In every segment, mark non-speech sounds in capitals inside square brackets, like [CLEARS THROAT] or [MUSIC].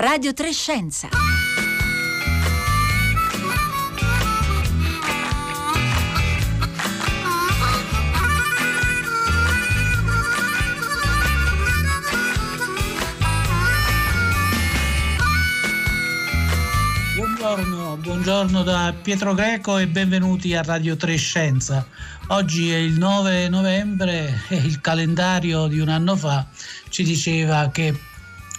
Radio Trescenza. Buongiorno, buongiorno da Pietro Greco e benvenuti a Radio Trescenza. Oggi è il 9 novembre e il calendario di un anno fa ci diceva che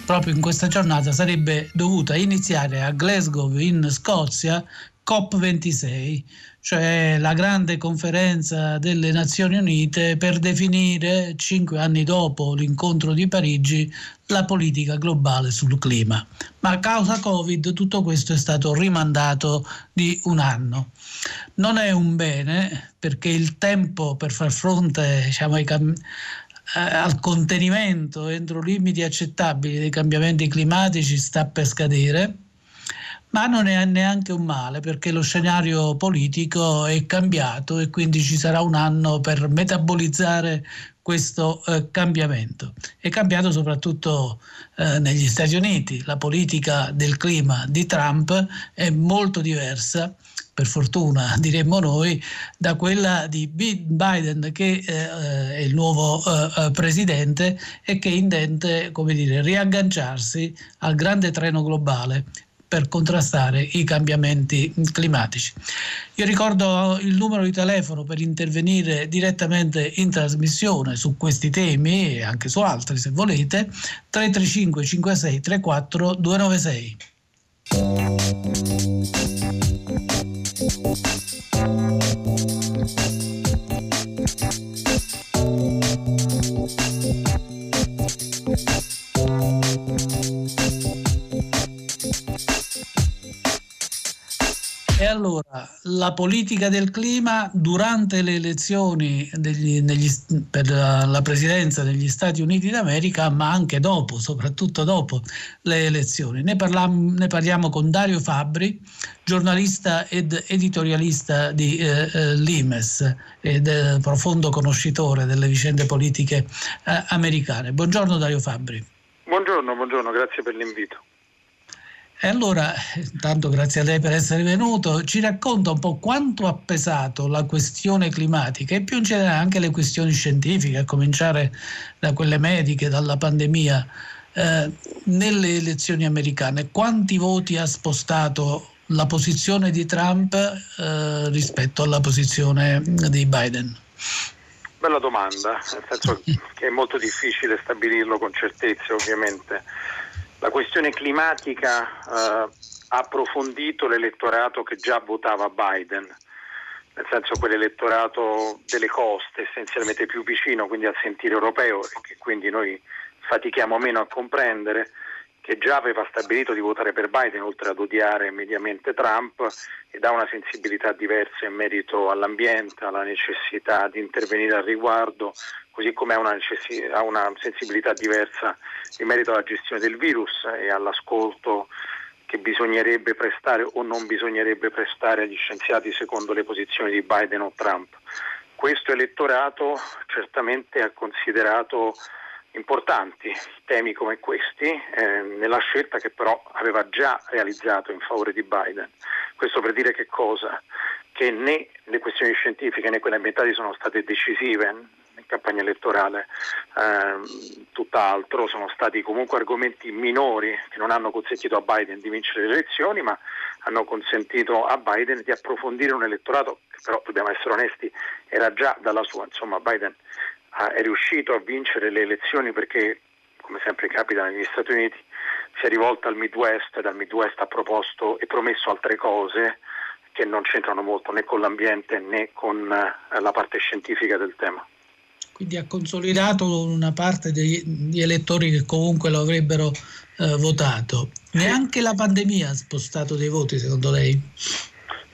proprio in questa giornata sarebbe dovuta iniziare a Glasgow in Scozia COP26, cioè la grande conferenza delle Nazioni Unite per definire, cinque anni dopo l'incontro di Parigi, la politica globale sul clima. Ma a causa Covid tutto questo è stato rimandato di un anno. Non è un bene perché il tempo per far fronte diciamo, ai, cam- eh, al contenimento entro limiti accettabili dei cambiamenti climatici sta per scadere, ma non è neanche un male perché lo scenario politico è cambiato e quindi ci sarà un anno per metabolizzare questo eh, cambiamento. È cambiato soprattutto eh, negli Stati Uniti, la politica del clima di Trump è molto diversa per fortuna [LAUGHS] diremmo noi, da quella di Biden che eh, è il nuovo eh, eh, presidente e che intende come dire, riagganciarsi al grande treno globale per contrastare i cambiamenti climatici. Io ricordo il numero di telefono per intervenire direttamente in trasmissione su questi temi e anche su altri se volete, 335 56 34 296. La politica del clima durante le elezioni degli, negli, per la presidenza degli Stati Uniti d'America, ma anche dopo, soprattutto dopo le elezioni. Ne, parlam, ne parliamo con Dario Fabbri, giornalista ed editorialista di eh, eh, Limes ed eh, profondo conoscitore delle vicende politiche eh, americane. Buongiorno Dario Fabbri. Buongiorno, buongiorno, grazie per l'invito. E allora, intanto grazie a lei per essere venuto, ci racconta un po' quanto ha pesato la questione climatica e più in generale anche le questioni scientifiche, a cominciare da quelle mediche, dalla pandemia, eh, nelle elezioni americane. Quanti voti ha spostato la posizione di Trump eh, rispetto alla posizione di Biden? Bella domanda, nel senso che è molto difficile stabilirlo con certezza ovviamente la questione climatica eh, ha approfondito l'elettorato che già votava Biden, nel senso quell'elettorato delle coste, essenzialmente più vicino quindi al sentire europeo e che quindi noi fatichiamo meno a comprendere, che già aveva stabilito di votare per Biden oltre ad odiare mediamente Trump ed ha una sensibilità diversa in merito all'ambiente, alla necessità di intervenire al riguardo, così come ha una, necess- ha una sensibilità diversa in merito alla gestione del virus e all'ascolto che bisognerebbe prestare o non bisognerebbe prestare agli scienziati secondo le posizioni di Biden o Trump. Questo elettorato certamente ha considerato importanti temi come questi eh, nella scelta che però aveva già realizzato in favore di Biden. Questo per dire che cosa? Che né le questioni scientifiche né quelle ambientali sono state decisive in campagna elettorale, eh, tutt'altro sono stati comunque argomenti minori che non hanno consentito a Biden di vincere le elezioni, ma hanno consentito a Biden di approfondire un elettorato che però dobbiamo essere onesti era già dalla sua, insomma Biden è riuscito a vincere le elezioni perché, come sempre capita negli Stati Uniti, si è rivolto al Midwest e dal Midwest ha proposto e promesso altre cose che non c'entrano molto né con l'ambiente né con eh, la parte scientifica del tema. Quindi ha consolidato una parte degli elettori che comunque lo avrebbero eh, votato. Neanche la pandemia ha spostato dei voti, secondo lei?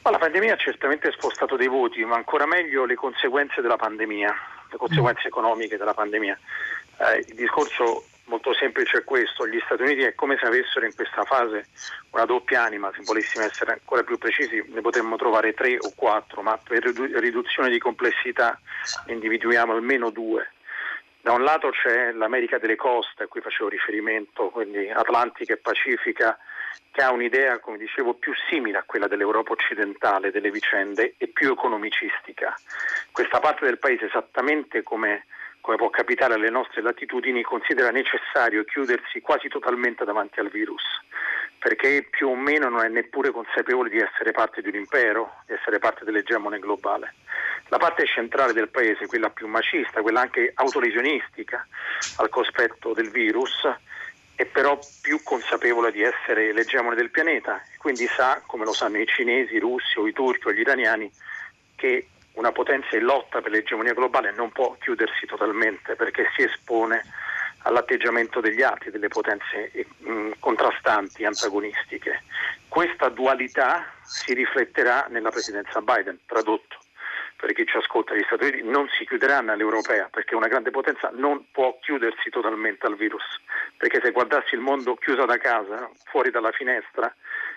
Ma la pandemia ha certamente spostato dei voti, ma ancora meglio le conseguenze della pandemia le conseguenze economiche della pandemia. Eh, il discorso molto semplice è questo, gli Stati Uniti è come se avessero in questa fase una doppia anima, se volessimo essere ancora più precisi ne potremmo trovare tre o quattro, ma per riduzione di complessità ne individuiamo almeno due. Da un lato c'è l'America delle coste, a cui facevo riferimento, quindi Atlantica e Pacifica, che ha un'idea, come dicevo, più simile a quella dell'Europa occidentale delle vicende e più economicistica. Questa parte del paese, esattamente come, come può capitare alle nostre latitudini, considera necessario chiudersi quasi totalmente davanti al virus, perché più o meno non è neppure consapevole di essere parte di un impero, di essere parte dell'egemone globale. La parte centrale del paese, quella più macista, quella anche autolesionistica al cospetto del virus, è però più consapevole di essere l'egemone del pianeta, quindi sa, come lo sanno i cinesi, i russi o i turchi o gli iraniani, che una potenza in lotta per l'egemonia globale non può chiudersi totalmente perché si espone all'atteggiamento degli altri, delle potenze mm, contrastanti, antagonistiche. Questa dualità si rifletterà nella presidenza Biden, tradotto per chi ci ascolta, gli Stati Uniti non si chiuderanno all'europea perché una grande potenza non può chiudersi totalmente al virus, perché se guardassi il mondo chiuso da casa, fuori dalla finestra,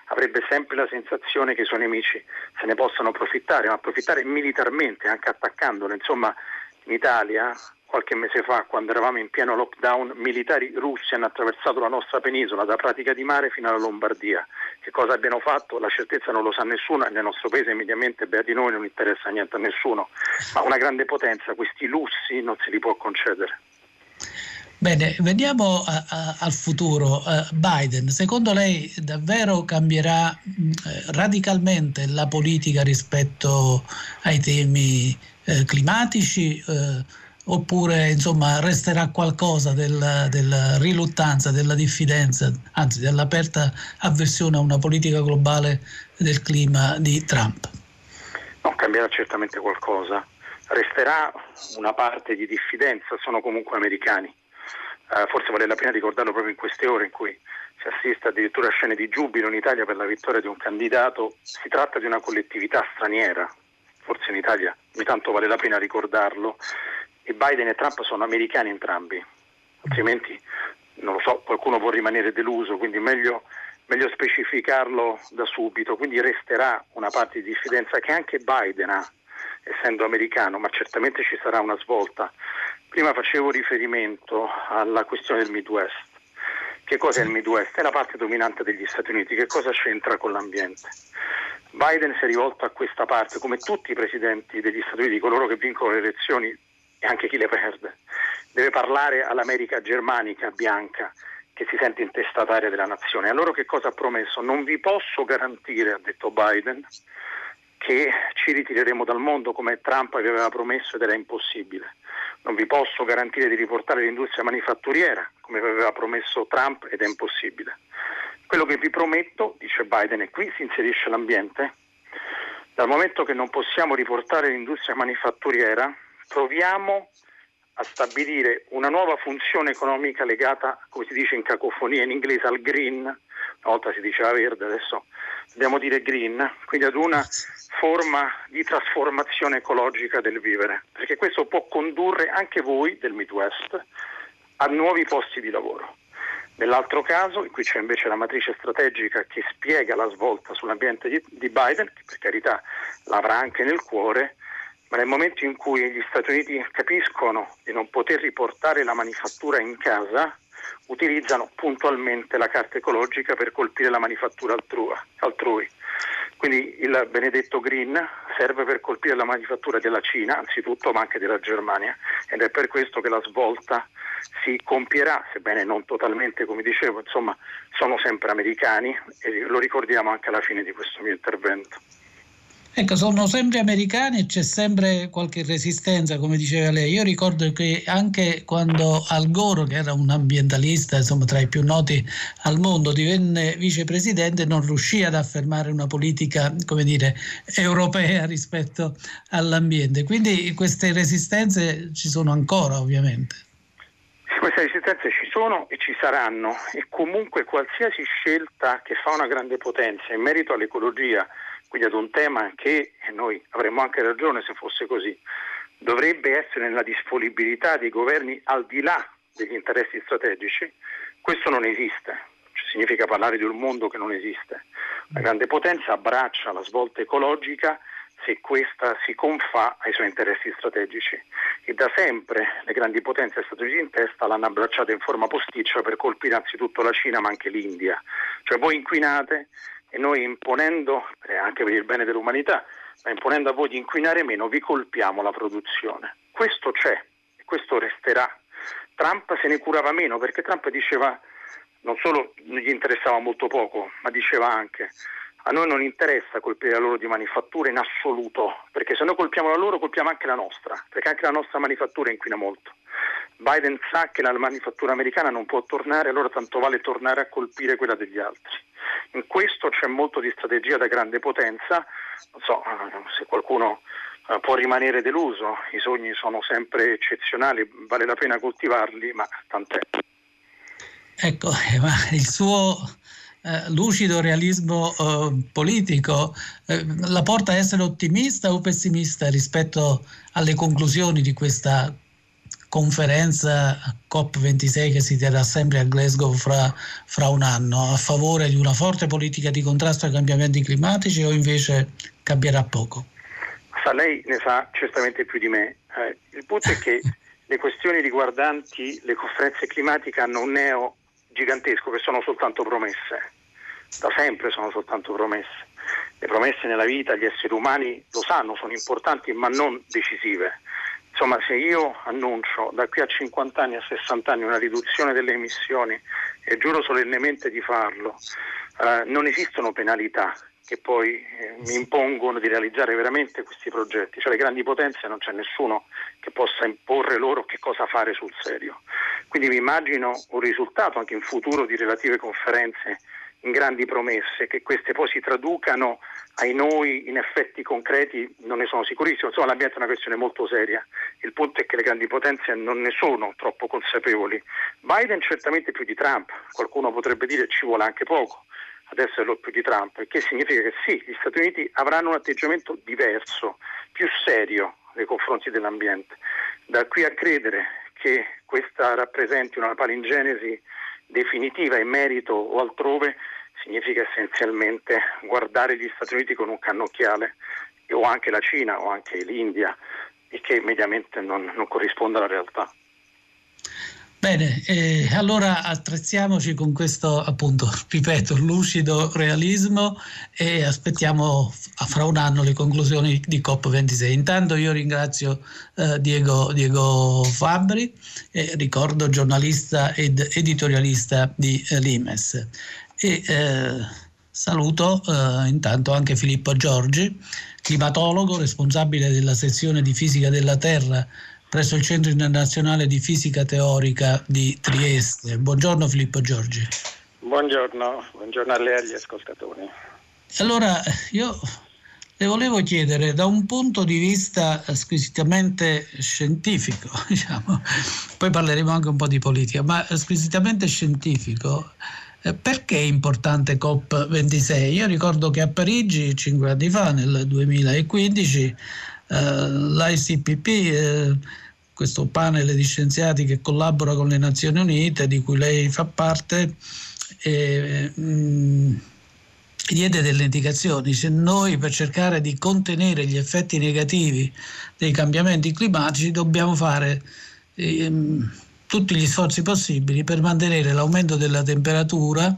avrebbe sempre la sensazione che i suoi nemici se ne possano approfittare, ma approfittare militarmente, anche attaccandolo. Insomma, in Italia qualche mese fa, quando eravamo in pieno lockdown, militari russi hanno attraversato la nostra penisola da Pratica di Mare fino alla Lombardia. Che cosa abbiano fatto? La certezza non lo sa nessuno nel nostro paese mediamente, beh, di noi non interessa niente a nessuno. Ma una grande potenza, questi lussi non se li può concedere. Bene, veniamo a, a, al futuro. Uh, Biden, secondo lei davvero cambierà uh, radicalmente la politica rispetto ai temi uh, climatici? Oppure insomma resterà qualcosa della, della, riluttanza, della diffidenza, anzi dell'aperta avversione a una politica globale del clima di Trump? No, cambierà certamente qualcosa. Resterà una parte di diffidenza, sono comunque americani. Eh, forse vale la pena ricordarlo proprio in queste ore in cui si assiste addirittura a scene di giubilo in Italia per la vittoria di un candidato. Si tratta di una collettività straniera, forse in Italia ogni tanto vale la pena ricordarlo, e Biden e Trump sono americani entrambi, altrimenti non lo so, qualcuno può rimanere deluso, quindi meglio, meglio specificarlo da subito, quindi resterà una parte di diffidenza che anche Biden ha, essendo americano, ma certamente ci sarà una svolta. Prima facevo riferimento alla questione del Midwest. Che cosa è il Midwest? È la parte dominante degli Stati Uniti, che cosa c'entra con l'ambiente? Biden si è rivolto a questa parte, come tutti i presidenti degli Stati Uniti, coloro che vincono le elezioni e anche chi le perde. Deve parlare all'America germanica bianca che si sente intestataria della nazione. Allora che cosa ha promesso? Non vi posso garantire, ha detto Biden, che ci ritireremo dal mondo come Trump aveva promesso ed era impossibile. Non vi posso garantire di riportare l'industria manifatturiera come aveva promesso Trump ed è impossibile. Quello che vi prometto, dice Biden, e qui si inserisce l'ambiente, dal momento che non possiamo riportare l'industria manifatturiera, proviamo a stabilire una nuova funzione economica legata, come si dice in cacofonia in inglese, al green, una volta si diceva verde, adesso dobbiamo dire green, quindi ad una forma di trasformazione ecologica del vivere, perché questo può condurre anche voi del Midwest a nuovi posti di lavoro. Nell'altro caso, in cui c'è invece la matrice strategica che spiega la svolta sull'ambiente di, Biden, che per carità l'avrà anche nel cuore, ma nel momento in cui gli Stati Uniti capiscono di non poter riportare la manifattura in casa, utilizzano puntualmente la carta ecologica per colpire la manifattura altrui. Quindi il benedetto green serve per colpire la manifattura della Cina, anzitutto, ma anche della Germania, ed è per questo che la svolta si compierà, sebbene non totalmente, come dicevo, insomma, sono sempre americani e lo ricordiamo anche alla fine di questo mio intervento. Ecco, sono sempre americani e c'è sempre qualche resistenza, come diceva lei. Io ricordo che anche quando Al Gore, che era un ambientalista, insomma, tra i più noti al mondo, divenne vicepresidente, non riuscì ad affermare una politica, come dire, europea rispetto all'ambiente. Quindi queste resistenze ci sono ancora, ovviamente. Queste resistenze ci sono e ci saranno e comunque qualsiasi scelta che fa una grande potenza in merito all'ecologia quindi ad un tema che, e noi avremmo anche ragione se fosse così, dovrebbe essere nella disponibilità dei governi al di là degli interessi strategici, questo non esiste. Cioè, significa parlare di un mondo che non esiste. La grande potenza abbraccia la svolta ecologica se questa si confà ai suoi interessi strategici. E da sempre le grandi potenze Uniti in testa l'hanno abbracciata in forma posticcia per colpire anzitutto la Cina ma anche l'India. Cioè voi inquinate e noi imponendo, eh, anche per il bene dell'umanità, ma imponendo a voi di inquinare meno, vi colpiamo la produzione. Questo c'è e questo resterà. Trump se ne curava meno perché Trump diceva non solo gli interessava molto poco, ma diceva anche a noi non interessa colpire la loro di manifattura in assoluto, perché se noi colpiamo la loro colpiamo anche la nostra, perché anche la nostra manifattura inquina molto. Biden sa che la manifattura americana non può tornare, allora tanto vale tornare a colpire quella degli altri. In questo c'è molto di strategia da grande potenza, non so eh, se qualcuno eh, può rimanere deluso, i sogni sono sempre eccezionali, vale la pena coltivarli, ma tant'è. Ecco, eh, ma il suo eh, lucido realismo eh, politico eh, la porta a essere ottimista o pessimista rispetto alle conclusioni di questa conferenza COP26 che si terrà sempre a Glasgow fra, fra, un anno, a favore di una forte politica di contrasto ai cambiamenti climatici o invece cambierà poco? Sa, lei ne sa certamente più di me. Eh, il punto è che [LAUGHS] le questioni riguardanti le conferenze climatiche hanno un neo gigantesco che sono soltanto promesse. Da sempre sono soltanto promesse. Le promesse nella vita, gli esseri umani lo sanno, sono importanti ma non decisive. Insomma, se io annuncio da qui a 50 anni a 60 anni una riduzione delle emissioni e giuro solennemente di farlo, eh, non esistono penalità che poi eh, mi impongono di realizzare veramente questi progetti. Cioè le grandi potenze non c'è nessuno che possa imporre loro che cosa fare sul serio. Quindi mi immagino un risultato anche in futuro di relative conferenze in grandi promesse, che queste poi si traducano ai noi in effetti concreti non ne sono sicurissimo. Insomma, l'ambiente è una questione molto seria. Il punto è che le grandi potenze non ne sono troppo consapevoli. Biden certamente più di Trump, qualcuno potrebbe dire ci vuole anche poco, adesso è lo più di Trump, che significa che sì, gli Stati Uniti avranno un atteggiamento diverso, più serio nei confronti dell'ambiente. Da qui a credere che questa rappresenti una palingenesi definitiva in merito o altrove significa essenzialmente guardare gli Stati Uniti con un cannocchiale o anche la Cina o anche l'India, il che mediamente non, non corrisponde alla realtà. Bene, eh, allora attrezziamoci con questo appunto, [LAUGHS] ripeto, lucido realismo e aspettiamo fra un anno le conclusioni di COP26. Intanto io ringrazio eh, Diego, Diego, Fabri, eh, ricordo giornalista ed editorialista di eh, Limes. E eh, saluto eh, intanto anche Filippo Giorgi, climatologo, responsabile della sezione di fisica della Terra presso il Centro Internazionale di Fisica Teorica di Trieste. Buongiorno Filippo Giorgi. Buongiorno, buongiorno a lei e agli ascoltatori. Allora, io le volevo chiedere da un punto di vista squisitamente scientifico, [LAUGHS] diciamo, poi parleremo anche un po' di politica, ma squisitamente scientifico, eh, perché è importante COP26? Io ricordo che a Parigi, cinque anni fa, nel 2015, eh, l'ICPP, eh, questo panel di scienziati che collabora con le Nazioni Unite, di cui lei fa parte, eh, mh, diede delle indicazioni. Se noi per cercare di contenere gli effetti negativi dei cambiamenti climatici dobbiamo fare ehm, tutti gli sforzi possibili per mantenere l'aumento della temperatura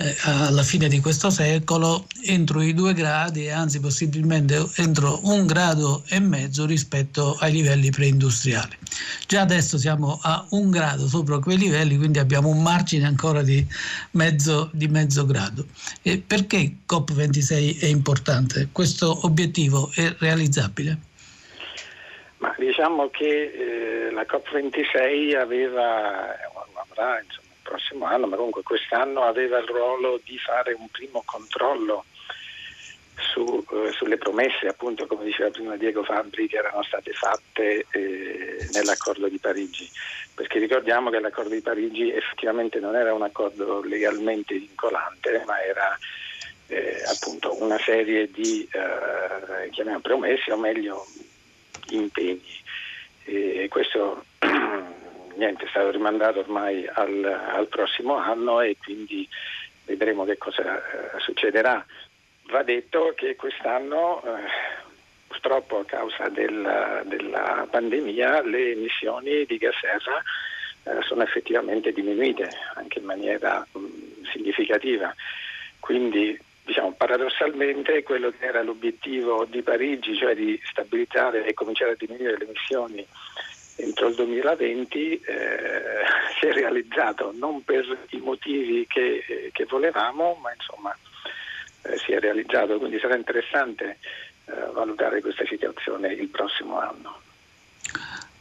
eh, alla fine di questo secolo entro i due gradi anzi possibilmente entro un grado e mezzo rispetto ai livelli preindustriali. Già adesso siamo a un grado sopra quei livelli, quindi abbiamo un margine ancora di mezzo, di mezzo grado. E perché COP26 è importante? Questo obiettivo è realizzabile? Ma diciamo che eh, la COP26 aveva, avrà insomma, prossimo anno, ma comunque quest'anno aveva il ruolo di fare un primo controllo su, eh, sulle promesse, appunto come diceva prima Diego Fabri, che erano state fatte eh, nell'accordo di Parigi, perché ricordiamo che l'accordo di Parigi effettivamente non era un accordo legalmente vincolante, ma era eh, appunto una serie di eh, promesse o meglio impegni. E questo [CLEARS THROAT] niente, è stato rimandato ormai al, al prossimo anno e quindi vedremo che cosa eh, succederà. Va detto che quest'anno, eh, purtroppo a causa del, della pandemia le emissioni di gas serra eh, sono effettivamente diminuite anche in maniera mh, significativa. Quindi diciamo, paradossalmente quello che era l'obiettivo di Parigi, cioè di stabilizzare e cominciare a diminuire le emissioni entro il 2020, eh, [LAUGHS] si è realizzato non per i motivi che, eh, che volevamo, ma insomma eh, si è realizzato, quindi sarà interessante eh, valutare questa situazione il prossimo anno.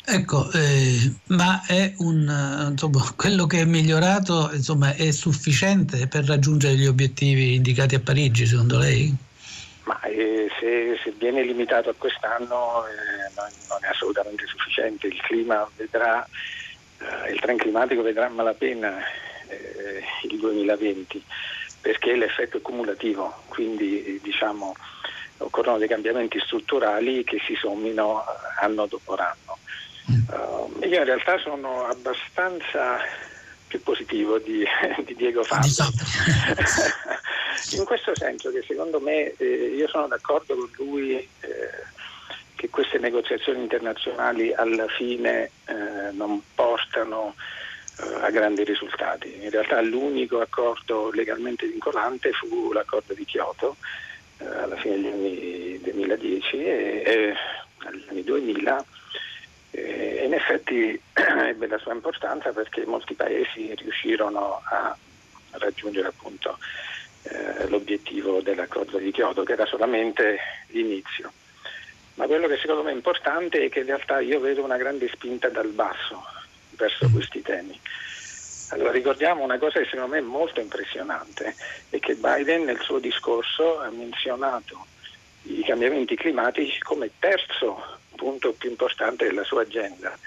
Ecco, eh, ma un, insomma, [LAUGHS] quello che è migliorato insomma, è sufficiente per raggiungere gli obiettivi indicati a Parigi, secondo lei? Ma eh, se, se, viene limitato a quest'anno eh, non, non, è assolutamente sufficiente. Il clima vedrà, eh, il trend climatico vedrà malapena eh, il 2020 perché l'effetto è cumulativo, quindi diciamo, occorrono dei cambiamenti strutturali che si sommino anno dopo anno. Uh, io in realtà sono abbastanza più positivo di, [LAUGHS] di Diego Fabio. [LAUGHS] in questo senso che secondo me eh, io sono d'accordo con lui eh, che queste negoziazioni internazionali alla fine eh, non portano eh, a grandi risultati. In realtà l'unico accordo legalmente vincolante fu l'accordo di Kyoto eh, alla fine degli anni 2010 e, e anni 2000 e in effetti [CLEARS THROAT] ebbe la sua importanza perché molti paesi riuscirono a raggiungere appunto eh, l'obiettivo dell'accordo di Kyoto, che era solamente l'inizio. Ma quello che secondo me è importante è che in realtà io vedo una grande spinta dal basso verso mm. questi temi. Allora ricordiamo una cosa che secondo me è molto impressionante, è che Biden nel suo discorso ha menzionato i cambiamenti climatici come terzo punto più importante della sua agenda.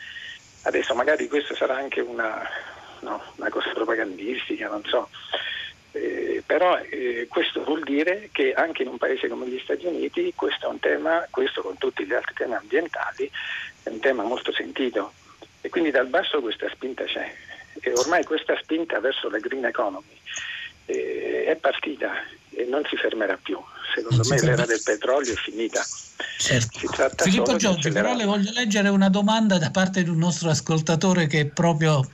Adesso magari questa sarà anche una, no, una cosa propagandistica, non so, eh, però eh, questo vuol dire che anche in un paese come gli Stati Uniti questo è un tema, questo con tutti gli altri temi ambientali, è un tema molto sentito e quindi dal basso questa spinta c'è e ormai questa spinta verso la green economy eh, è partita e non si fermerà più. Secondo me l'era del petrolio è finita. Certo. Filippo Giorgio, però le voglio leggere una domanda da parte di un nostro ascoltatore che proprio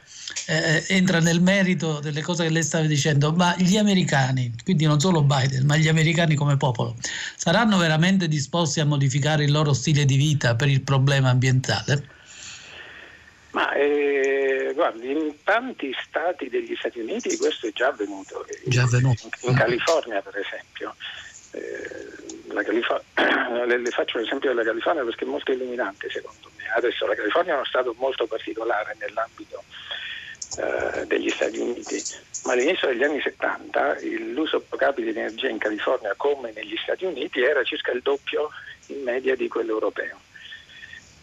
eh, entra nel merito delle cose che lei stava dicendo, ma gli americani, quindi non solo Biden, ma gli americani come popolo, saranno veramente disposti a modificare il loro stile di vita per il problema ambientale? Ma eh, guardi, in tanti stati degli Stati Uniti questo è già avvenuto. Già avvenuto. In, in California, per esempio. Eh, Calif- [CLEARS THROAT] le, le, faccio l'esempio della California perché è molto illuminante secondo me. Adesso la California è uno stato molto particolare nell'ambito eh, degli Stati Uniti, ma all'inizio degli anni 70 l'uso pro capite di energia in California come negli Stati Uniti era circa il doppio in media di quello europeo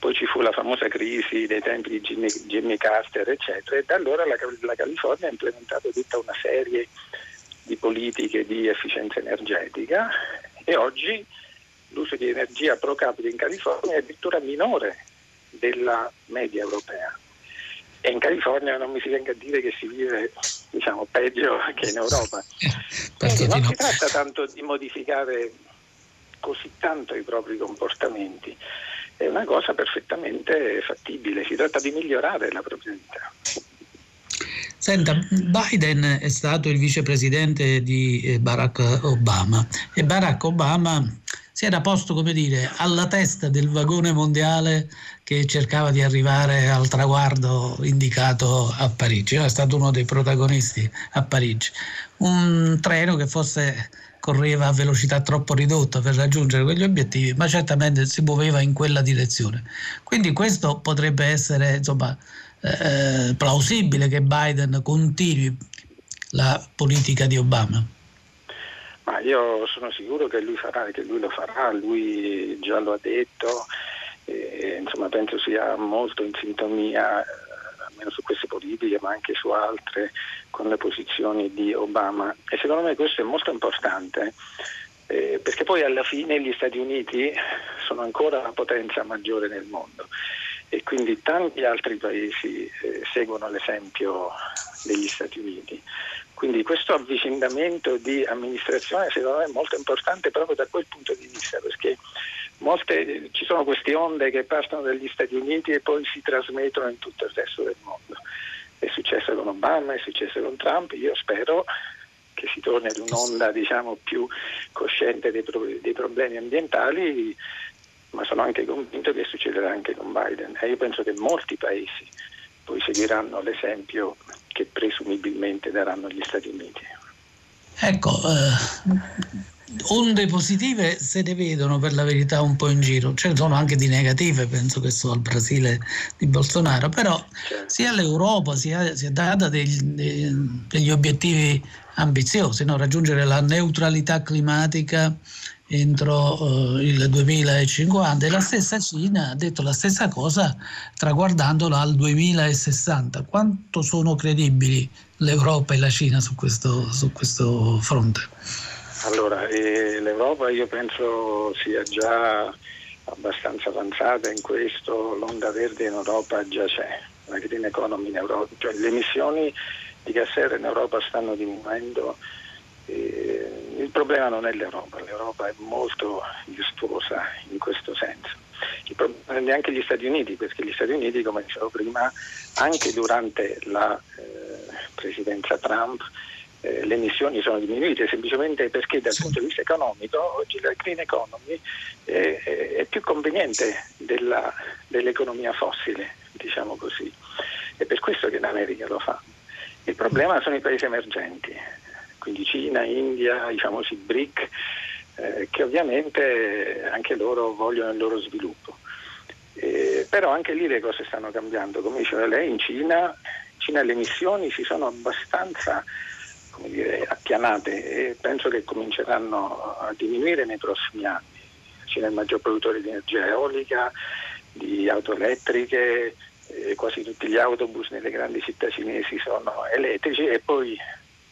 poi ci fu la famosa crisi dei tempi di Jimmy, Jimmy Carter, eccetera, e da allora la, la, California ha implementato tutta una serie di politiche di efficienza energetica e oggi l'uso di energia pro capite in California è addirittura minore della media europea. E in California non mi si venga a dire che si vive diciamo, peggio che in Europa. [LAUGHS] Quindi non si tratta tanto di modificare così tanto i propri comportamenti, è una cosa perfettamente fattibile, si tratta di migliorare la propria vita. Senta, Biden è stato il vicepresidente di eh, Barack Obama e Barack Obama si era posto, come dire, alla testa del vagone mondiale che cercava di arrivare al traguardo indicato a Parigi. Era stato uno dei protagonisti a Parigi. Un treno che fosse correva a velocità troppo ridotta per raggiungere quegli obiettivi, ma certamente si muoveva in quella direzione. Quindi questo potrebbe essere insomma, eh, plausibile che Biden continui la politica di Obama. Ma io sono sicuro che lui, farà, che lui lo farà, lui già lo ha detto, e, insomma, penso sia molto in sintonia almeno su queste politiche, ma anche su altre, con le posizioni di Obama. E secondo me questo è molto importante, eh, perché poi alla fine gli Stati Uniti sono ancora la potenza maggiore nel mondo e quindi tanti altri paesi eh, seguono l'esempio degli Stati Uniti. Quindi questo avvicinamento di amministrazione secondo me è molto importante proprio da quel punto di vista, perché molte, ci sono queste onde che partono dagli Stati Uniti e poi si trasmettono in tutto il resto del mondo. È successo con Obama, è successo con Trump, io spero che si torni ad un'onda diciamo, più cosciente dei, pro- dei, problemi ambientali, ma sono anche convinto che succederà anche con Biden e io penso che molti paesi poi seguiranno l'esempio che presumibilmente daranno gli Stati Uniti. Ecco, eh, onde positive se ne vedono per la verità un po' in giro, ce ne sono anche di negative, penso che so al Brasile di Bolsonaro, però certo. sia l'Europa si è, si è data degli, degli, obiettivi ambiziosi, no? raggiungere la neutralità climatica entro eh, il 2050 e la stessa Cina ha detto la stessa cosa traguardandola al 2060. Quanto sono credibili l'Europa e la Cina su questo, su questo fronte? Allora, eh, l'Europa io penso sia già abbastanza avanzata in questo, l'onda verde in Europa già c'è, la green economy in Europa, cioè le emissioni di gas serra in Europa stanno diminuendo. Eh, il problema non è l'Europa, l'Europa è molto virtuosa in questo senso. Il problema neanche gli Stati Uniti, perché gli Stati Uniti, come dicevo prima, anche durante la eh, presidenza Trump eh, le emissioni sono diminuite semplicemente perché dal punto di vista economico oggi la green economy è, è più conveniente della, dell'economia fossile, diciamo così. È per questo che in America lo fa. Il problema sono i paesi emergenti, quindi Cina, India, i famosi BRIC, eh, che ovviamente anche loro vogliono il loro sviluppo. Eh, però anche lì le cose stanno cambiando, come diceva lei, in Cina, in Cina le emissioni si sono abbastanza dire, appianate e penso che cominceranno a diminuire nei prossimi anni. Cina è il maggior produttore di energia eolica, di auto elettriche, eh, quasi tutti gli autobus nelle grandi città cinesi sono elettrici e poi,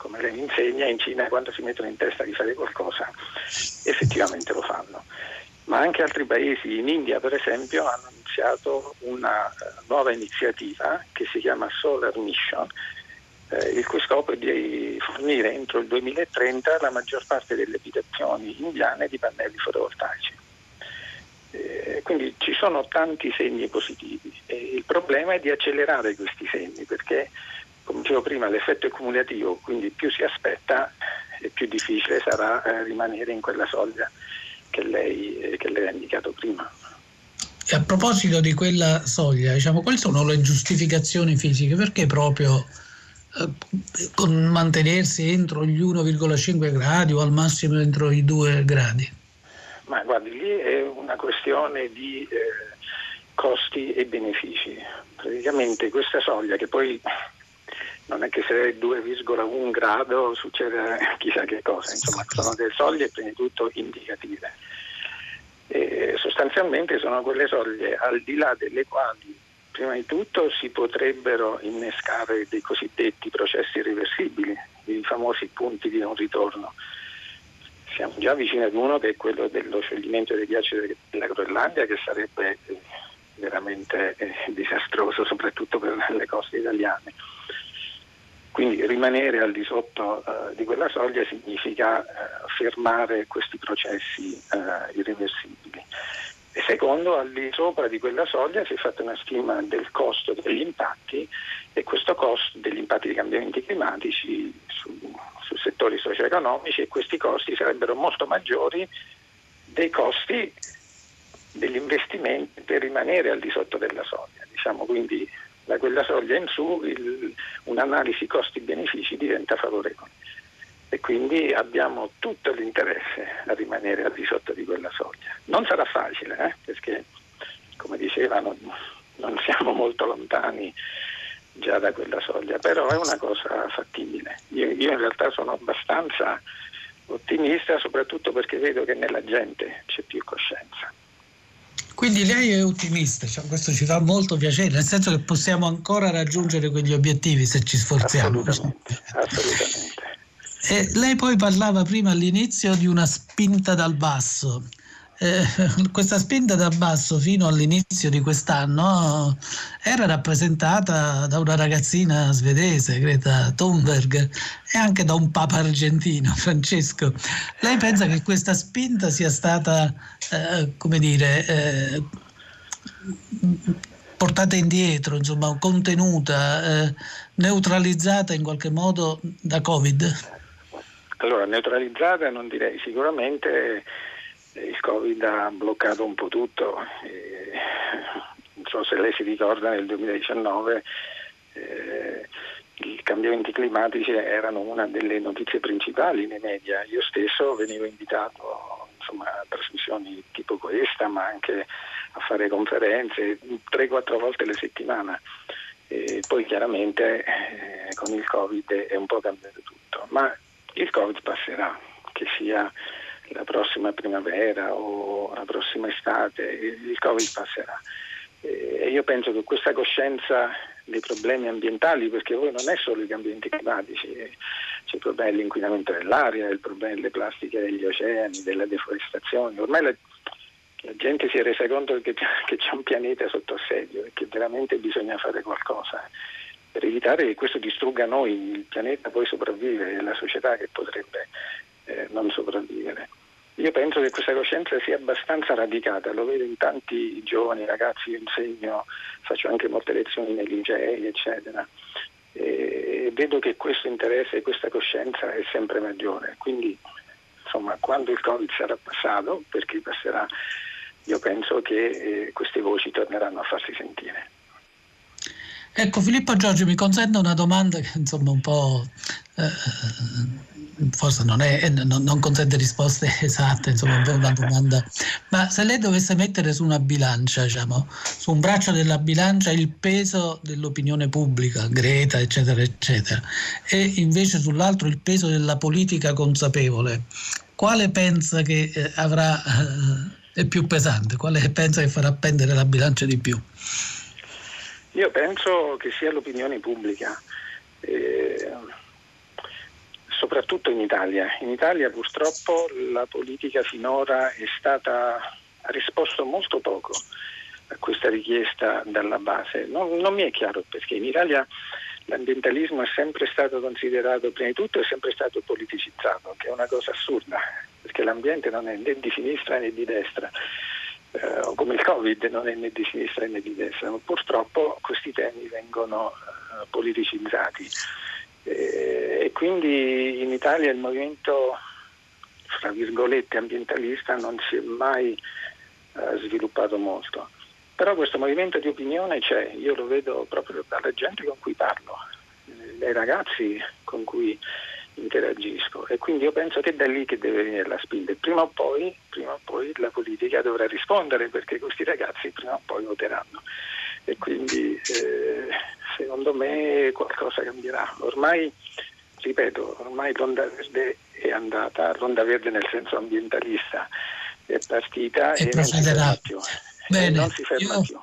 come lei insegna, in Cina quando si mettono in testa di fare qualcosa effettivamente lo fanno. Ma anche altri paesi, in India per esempio, hanno iniziato una uh, nuova iniziativa che si chiama Solar Mission, eh, il cui scopo è di fornire entro il 2030 la maggior parte delle abitazioni indiane di pannelli fotovoltaici. Eh, quindi ci sono tanti segni positivi e il problema è di accelerare questi segni perché, come dicevo prima, l'effetto è cumulativo, quindi più si aspetta e più difficile sarà eh, rimanere in quella soglia che lei, eh, che lei ha indicato prima. E a proposito di quella soglia, diciamo, quali sono le giustificazioni fisiche? Perché proprio eh, mantenersi entro gli 1,5 gradi o al massimo entro i 2 gradi? Ma guardi, lì è una questione di eh, costi e benefici. Praticamente questa soglia che poi non è che se è 2,1 grado succede chissà che cosa, insomma sono delle soglie prima di tutto indicative. E sostanzialmente sono quelle soglie al di là delle quali Prima di tutto si potrebbero innescare dei cosiddetti processi irreversibili, i famosi punti di non ritorno. Siamo già vicini ad uno che è quello dello scioglimento dei ghiacci della Groenlandia che sarebbe eh, veramente eh, disastroso soprattutto per le coste italiane. Quindi rimanere al di sotto uh, di quella soglia significa uh, fermare questi processi uh, irreversibili. E secondo, al di sopra di quella soglia si è fatta una stima del costo degli impatti e questo costo degli impatti dei cambiamenti climatici su, su settori socio-economici e questi costi sarebbero molto maggiori dei costi degli investimenti per rimanere al di sotto della soglia. Diciamo quindi da quella soglia in su il, un'analisi costi-benefici diventa favorevole e quindi abbiamo tutto l'interesse a rimanere al di sotto di quella soglia. Non sarà facile eh? perché, come dicevano, non siamo molto lontani già da quella soglia, però è una cosa fattibile. Io, io in realtà sono abbastanza ottimista soprattutto perché vedo che nella gente c'è più coscienza. Quindi lei è ottimista, cioè, questo ci fa molto piacere, nel senso che possiamo ancora raggiungere quegli obiettivi se ci sforziamo. Assolutamente. assolutamente. E lei poi parlava prima all'inizio di una spinta dal basso. Eh, [LAUGHS] questa spinta da basso fino all'inizio di quest'anno era rappresentata da una ragazzina svedese, Greta Thunberg, e anche da un papa argentino, [LAUGHS] Francesco. Lei pensa che questa spinta sia stata, eh, come dire, eh, portata indietro, insomma, contenuta, eh, neutralizzata in qualche modo da Covid? Allora, neutralizzata non direi, sicuramente il Covid ha bloccato un po' tutto. Eh, non so se lei si ricorda nel 2019 eh, i cambiamenti climatici erano una delle notizie principali nei media. Io stesso venivo invitato insomma, a trasmissioni tipo questa, ma anche a fare conferenze 3-4 volte alla settimana. E poi chiaramente eh, con il Covid è un po' cambiato tutto. Ma il Covid passerà, che sia la prossima primavera o la prossima estate, il Covid passerà. E io penso che questa coscienza dei problemi ambientali, perché poi non è solo i cambiamenti climatici, c'è il problema dell'inquinamento dell'aria, il problema delle plastiche degli oceani, della deforestazione. Ormai la, la gente si è resa conto che, che c'è un pianeta sotto assedio e che veramente bisogna fare qualcosa per evitare che questo distrugga noi, il pianeta poi sopravvive e la società che potrebbe eh, non sopravvivere. Io penso che questa coscienza sia abbastanza radicata, lo vedo in tanti giovani ragazzi, io insegno, faccio anche molte lezioni nei licei, eccetera, e vedo che questo interesse e questa coscienza è sempre maggiore. Quindi, insomma, quando il Covid sarà passato, perché passerà, io penso che eh, queste voci torneranno a farsi sentire. Ecco, Filippo Giorgio mi consente una domanda che insomma un po' eh, forse non, è, non, non, consente risposte [LAUGHS] esatte, insomma è una domanda. Ma se lei dovesse mettere su una bilancia, diciamo, su un braccio della bilancia il peso dell'opinione pubblica, Greta, eccetera, eccetera, e invece sull'altro il peso della politica consapevole, quale pensa che eh, avrà eh, è più pesante? Quale pensa che farà pendere la bilancia di più? Io penso che sia l'opinione pubblica, eh, soprattutto in Italia. In Italia purtroppo la politica finora stata, ha risposto molto poco a questa richiesta dalla base. Non, non mi è chiaro perché in Italia l'ambientalismo è sempre stato considerato, prima di tutto è sempre stato politicizzato, che è una cosa assurda, perché l'ambiente non è né di sinistra né di destra eh, come il Covid non è né di sinistra né di destra, ma purtroppo questi temi vengono eh, politicizzati eh, e quindi in Italia il movimento fra virgolette ambientalista non si è mai eh, sviluppato molto. Però questo movimento di opinione c'è, io lo vedo proprio dalla gente con cui parlo, eh, dai ragazzi con cui interagisco. E quindi io penso che è da lì che deve venire la spinta. E prima o poi, prima o poi la politica dovrà rispondere perché questi ragazzi prima o poi voteranno. E quindi eh, secondo me qualcosa cambierà. Ormai, ripeto, ormai l'onda verde è andata, l'onda verde nel senso ambientalista è partita e, e non si ferma più. Bene, non si ferma io... più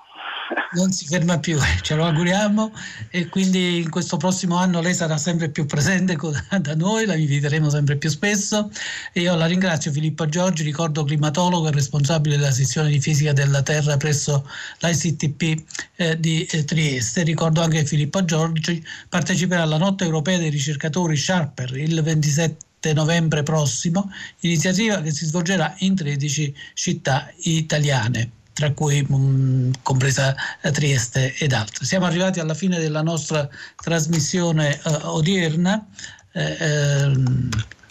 non si ferma più, ce lo auguriamo. E quindi in questo prossimo anno lei sarà sempre più presente [LAUGHS] da noi, la inviteremo sempre più spesso. E io la ringrazio Filippo Giorgi, ricordo climatologo e responsabile della sezione di fisica della Terra presso l'ICTP eh, di eh, Trieste. Ricordo anche che Filippo Giorgi parteciperà alla notte europea dei ricercatori Sharper il 27 novembre prossimo, iniziativa che si svolgerà in 13 città italiane tra cui mh, mm, compresa Trieste ed altre. Siamo arrivati alla fine della nostra trasmissione eh, odierna. Eh, ehm,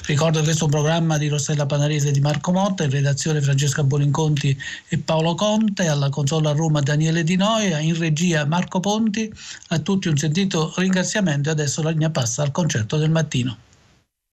ricordo che questo è un programma di Rossella Panarese e di Marco Motta, in redazione Francesca Boninconti e Paolo Conte, alla consola a Roma Daniele Di Noia, in regia Marco Ponti. A tutti un sentito ringraziamento e adesso la linea passa al concerto del mattino.